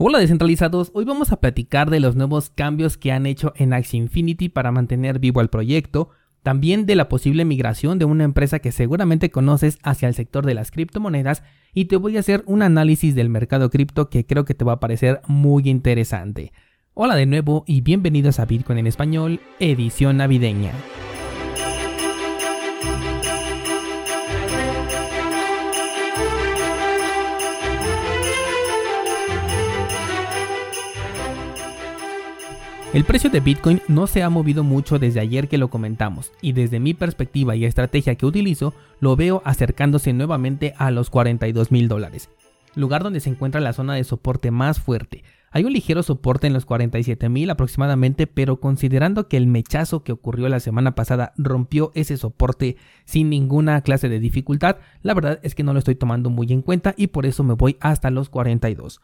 Hola descentralizados, hoy vamos a platicar de los nuevos cambios que han hecho en Axie Infinity para mantener vivo el proyecto, también de la posible migración de una empresa que seguramente conoces hacia el sector de las criptomonedas y te voy a hacer un análisis del mercado cripto que creo que te va a parecer muy interesante. Hola de nuevo y bienvenidos a Bitcoin en español, edición navideña. El precio de Bitcoin no se ha movido mucho desde ayer que lo comentamos, y desde mi perspectiva y estrategia que utilizo, lo veo acercándose nuevamente a los 42 mil dólares, lugar donde se encuentra la zona de soporte más fuerte. Hay un ligero soporte en los 47 mil aproximadamente, pero considerando que el mechazo que ocurrió la semana pasada rompió ese soporte sin ninguna clase de dificultad, la verdad es que no lo estoy tomando muy en cuenta y por eso me voy hasta los 42.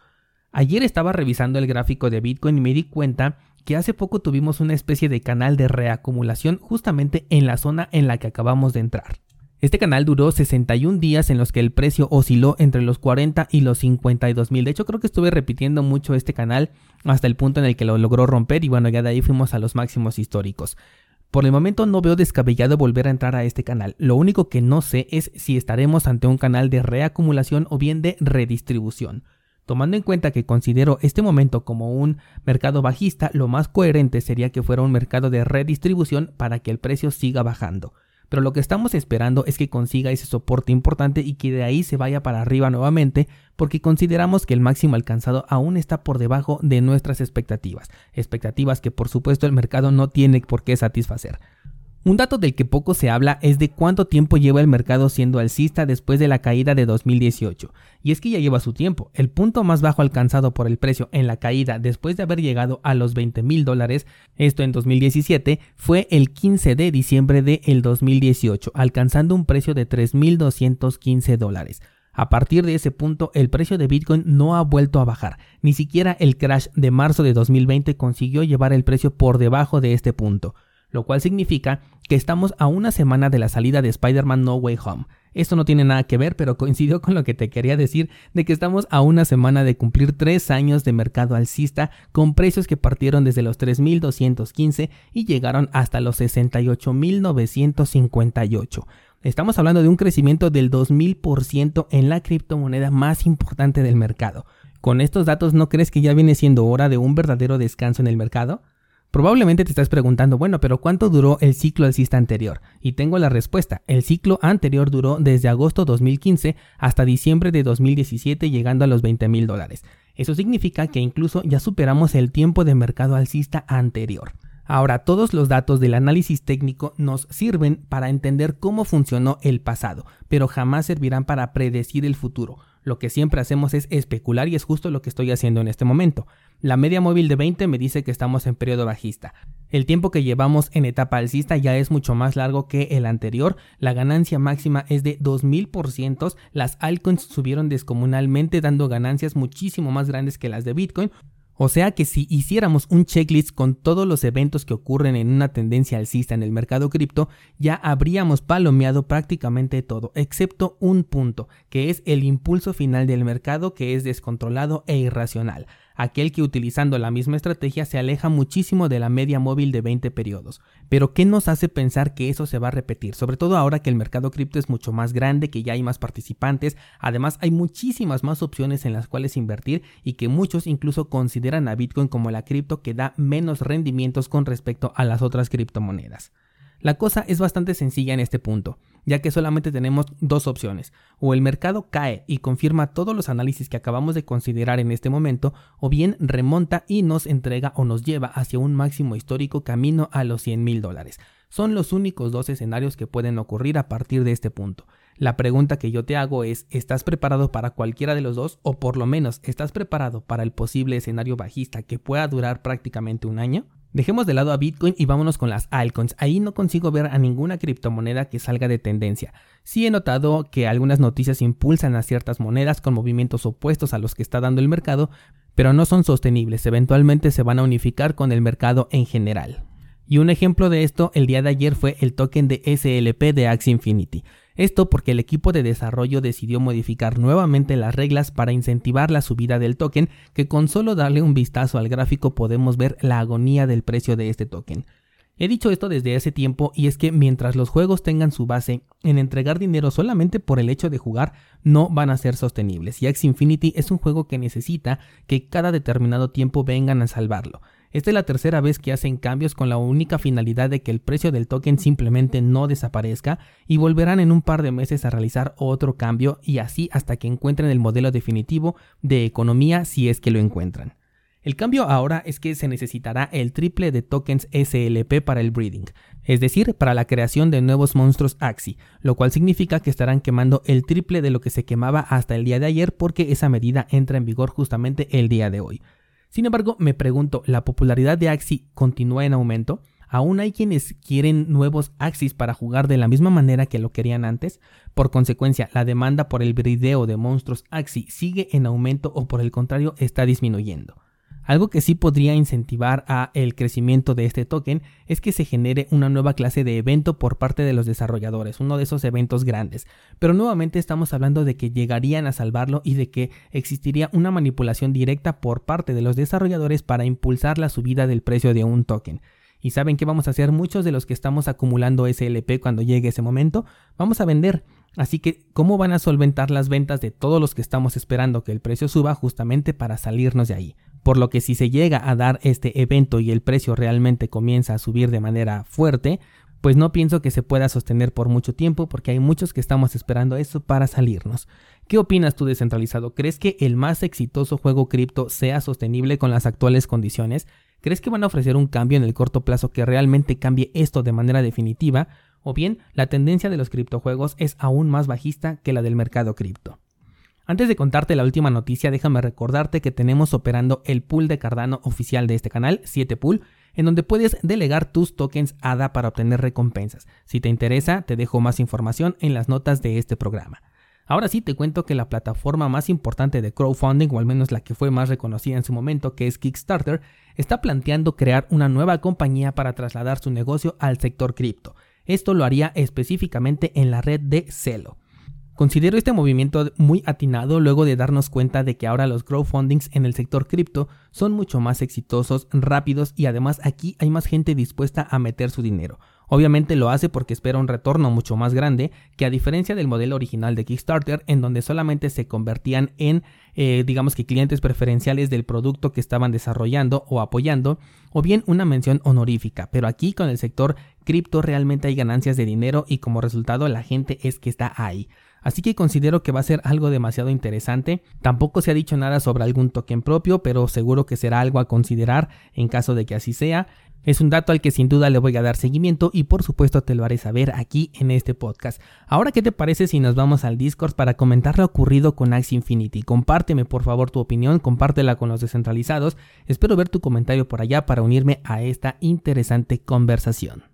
Ayer estaba revisando el gráfico de Bitcoin y me di cuenta que hace poco tuvimos una especie de canal de reacumulación justamente en la zona en la que acabamos de entrar. Este canal duró 61 días en los que el precio osciló entre los 40 y los 52 mil. De hecho, creo que estuve repitiendo mucho este canal hasta el punto en el que lo logró romper y bueno, ya de ahí fuimos a los máximos históricos. Por el momento no veo descabellado volver a entrar a este canal. Lo único que no sé es si estaremos ante un canal de reacumulación o bien de redistribución. Tomando en cuenta que considero este momento como un mercado bajista, lo más coherente sería que fuera un mercado de redistribución para que el precio siga bajando. Pero lo que estamos esperando es que consiga ese soporte importante y que de ahí se vaya para arriba nuevamente porque consideramos que el máximo alcanzado aún está por debajo de nuestras expectativas, expectativas que por supuesto el mercado no tiene por qué satisfacer. Un dato del que poco se habla es de cuánto tiempo lleva el mercado siendo alcista después de la caída de 2018. Y es que ya lleva su tiempo. El punto más bajo alcanzado por el precio en la caída después de haber llegado a los 20 mil dólares, esto en 2017, fue el 15 de diciembre del 2018, alcanzando un precio de 3.215 dólares. A partir de ese punto, el precio de Bitcoin no ha vuelto a bajar. Ni siquiera el crash de marzo de 2020 consiguió llevar el precio por debajo de este punto lo cual significa que estamos a una semana de la salida de Spider-Man No Way Home. Esto no tiene nada que ver, pero coincidió con lo que te quería decir de que estamos a una semana de cumplir tres años de mercado alcista con precios que partieron desde los 3.215 y llegaron hasta los 68.958. Estamos hablando de un crecimiento del 2000% en la criptomoneda más importante del mercado. Con estos datos, ¿no crees que ya viene siendo hora de un verdadero descanso en el mercado? Probablemente te estás preguntando, bueno, pero ¿cuánto duró el ciclo alcista anterior? Y tengo la respuesta. El ciclo anterior duró desde agosto 2015 hasta diciembre de 2017 llegando a los 20 mil dólares. Eso significa que incluso ya superamos el tiempo de mercado alcista anterior. Ahora, todos los datos del análisis técnico nos sirven para entender cómo funcionó el pasado, pero jamás servirán para predecir el futuro. Lo que siempre hacemos es especular y es justo lo que estoy haciendo en este momento. La media móvil de 20 me dice que estamos en periodo bajista. El tiempo que llevamos en etapa alcista ya es mucho más largo que el anterior. La ganancia máxima es de 2000%. Las altcoins subieron descomunalmente dando ganancias muchísimo más grandes que las de Bitcoin. O sea que si hiciéramos un checklist con todos los eventos que ocurren en una tendencia alcista en el mercado cripto, ya habríamos palomeado prácticamente todo, excepto un punto, que es el impulso final del mercado que es descontrolado e irracional aquel que utilizando la misma estrategia se aleja muchísimo de la media móvil de 20 periodos. Pero ¿qué nos hace pensar que eso se va a repetir? Sobre todo ahora que el mercado cripto es mucho más grande, que ya hay más participantes, además hay muchísimas más opciones en las cuales invertir y que muchos incluso consideran a Bitcoin como la cripto que da menos rendimientos con respecto a las otras criptomonedas. La cosa es bastante sencilla en este punto, ya que solamente tenemos dos opciones, o el mercado cae y confirma todos los análisis que acabamos de considerar en este momento, o bien remonta y nos entrega o nos lleva hacia un máximo histórico camino a los 100 mil dólares. Son los únicos dos escenarios que pueden ocurrir a partir de este punto. La pregunta que yo te hago es, ¿estás preparado para cualquiera de los dos? O por lo menos, ¿estás preparado para el posible escenario bajista que pueda durar prácticamente un año? Dejemos de lado a Bitcoin y vámonos con las altcoins. Ahí no consigo ver a ninguna criptomoneda que salga de tendencia. Sí he notado que algunas noticias impulsan a ciertas monedas con movimientos opuestos a los que está dando el mercado, pero no son sostenibles. Eventualmente se van a unificar con el mercado en general. Y un ejemplo de esto el día de ayer fue el token de SLP de Axie Infinity. Esto porque el equipo de desarrollo decidió modificar nuevamente las reglas para incentivar la subida del token, que con solo darle un vistazo al gráfico podemos ver la agonía del precio de este token. He dicho esto desde hace tiempo y es que mientras los juegos tengan su base en entregar dinero solamente por el hecho de jugar, no van a ser sostenibles. Y Axie Infinity es un juego que necesita que cada determinado tiempo vengan a salvarlo. Esta es la tercera vez que hacen cambios con la única finalidad de que el precio del token simplemente no desaparezca y volverán en un par de meses a realizar otro cambio y así hasta que encuentren el modelo definitivo de economía si es que lo encuentran. El cambio ahora es que se necesitará el triple de tokens SLP para el breeding, es decir, para la creación de nuevos monstruos Axi, lo cual significa que estarán quemando el triple de lo que se quemaba hasta el día de ayer porque esa medida entra en vigor justamente el día de hoy. Sin embargo, me pregunto, ¿la popularidad de Axi continúa en aumento? ¿Aún hay quienes quieren nuevos Axis para jugar de la misma manera que lo querían antes? Por consecuencia, la demanda por el brideo de monstruos Axi sigue en aumento o por el contrario está disminuyendo. Algo que sí podría incentivar a el crecimiento de este token es que se genere una nueva clase de evento por parte de los desarrolladores, uno de esos eventos grandes. Pero nuevamente estamos hablando de que llegarían a salvarlo y de que existiría una manipulación directa por parte de los desarrolladores para impulsar la subida del precio de un token. ¿Y saben qué vamos a hacer muchos de los que estamos acumulando SLP cuando llegue ese momento? Vamos a vender. Así que, ¿cómo van a solventar las ventas de todos los que estamos esperando que el precio suba justamente para salirnos de ahí? Por lo que si se llega a dar este evento y el precio realmente comienza a subir de manera fuerte, pues no pienso que se pueda sostener por mucho tiempo porque hay muchos que estamos esperando eso para salirnos. ¿Qué opinas tú descentralizado? ¿Crees que el más exitoso juego cripto sea sostenible con las actuales condiciones? ¿Crees que van a ofrecer un cambio en el corto plazo que realmente cambie esto de manera definitiva? ¿O bien la tendencia de los criptojuegos es aún más bajista que la del mercado cripto? Antes de contarte la última noticia, déjame recordarte que tenemos operando el pool de Cardano oficial de este canal, 7pool, en donde puedes delegar tus tokens ADA para obtener recompensas. Si te interesa, te dejo más información en las notas de este programa. Ahora sí te cuento que la plataforma más importante de crowdfunding, o al menos la que fue más reconocida en su momento, que es Kickstarter, está planteando crear una nueva compañía para trasladar su negocio al sector cripto. Esto lo haría específicamente en la red de Celo. Considero este movimiento muy atinado luego de darnos cuenta de que ahora los crowdfundings en el sector cripto son mucho más exitosos, rápidos y además aquí hay más gente dispuesta a meter su dinero. Obviamente lo hace porque espera un retorno mucho más grande que a diferencia del modelo original de Kickstarter en donde solamente se convertían en eh, digamos que clientes preferenciales del producto que estaban desarrollando o apoyando o bien una mención honorífica. Pero aquí con el sector cripto realmente hay ganancias de dinero y como resultado la gente es que está ahí. Así que considero que va a ser algo demasiado interesante. Tampoco se ha dicho nada sobre algún token propio, pero seguro que será algo a considerar en caso de que así sea. Es un dato al que sin duda le voy a dar seguimiento y por supuesto te lo haré saber aquí en este podcast. Ahora, ¿qué te parece si nos vamos al Discord para comentar lo ocurrido con Axie Infinity? Compárteme por favor tu opinión, compártela con los descentralizados. Espero ver tu comentario por allá para unirme a esta interesante conversación.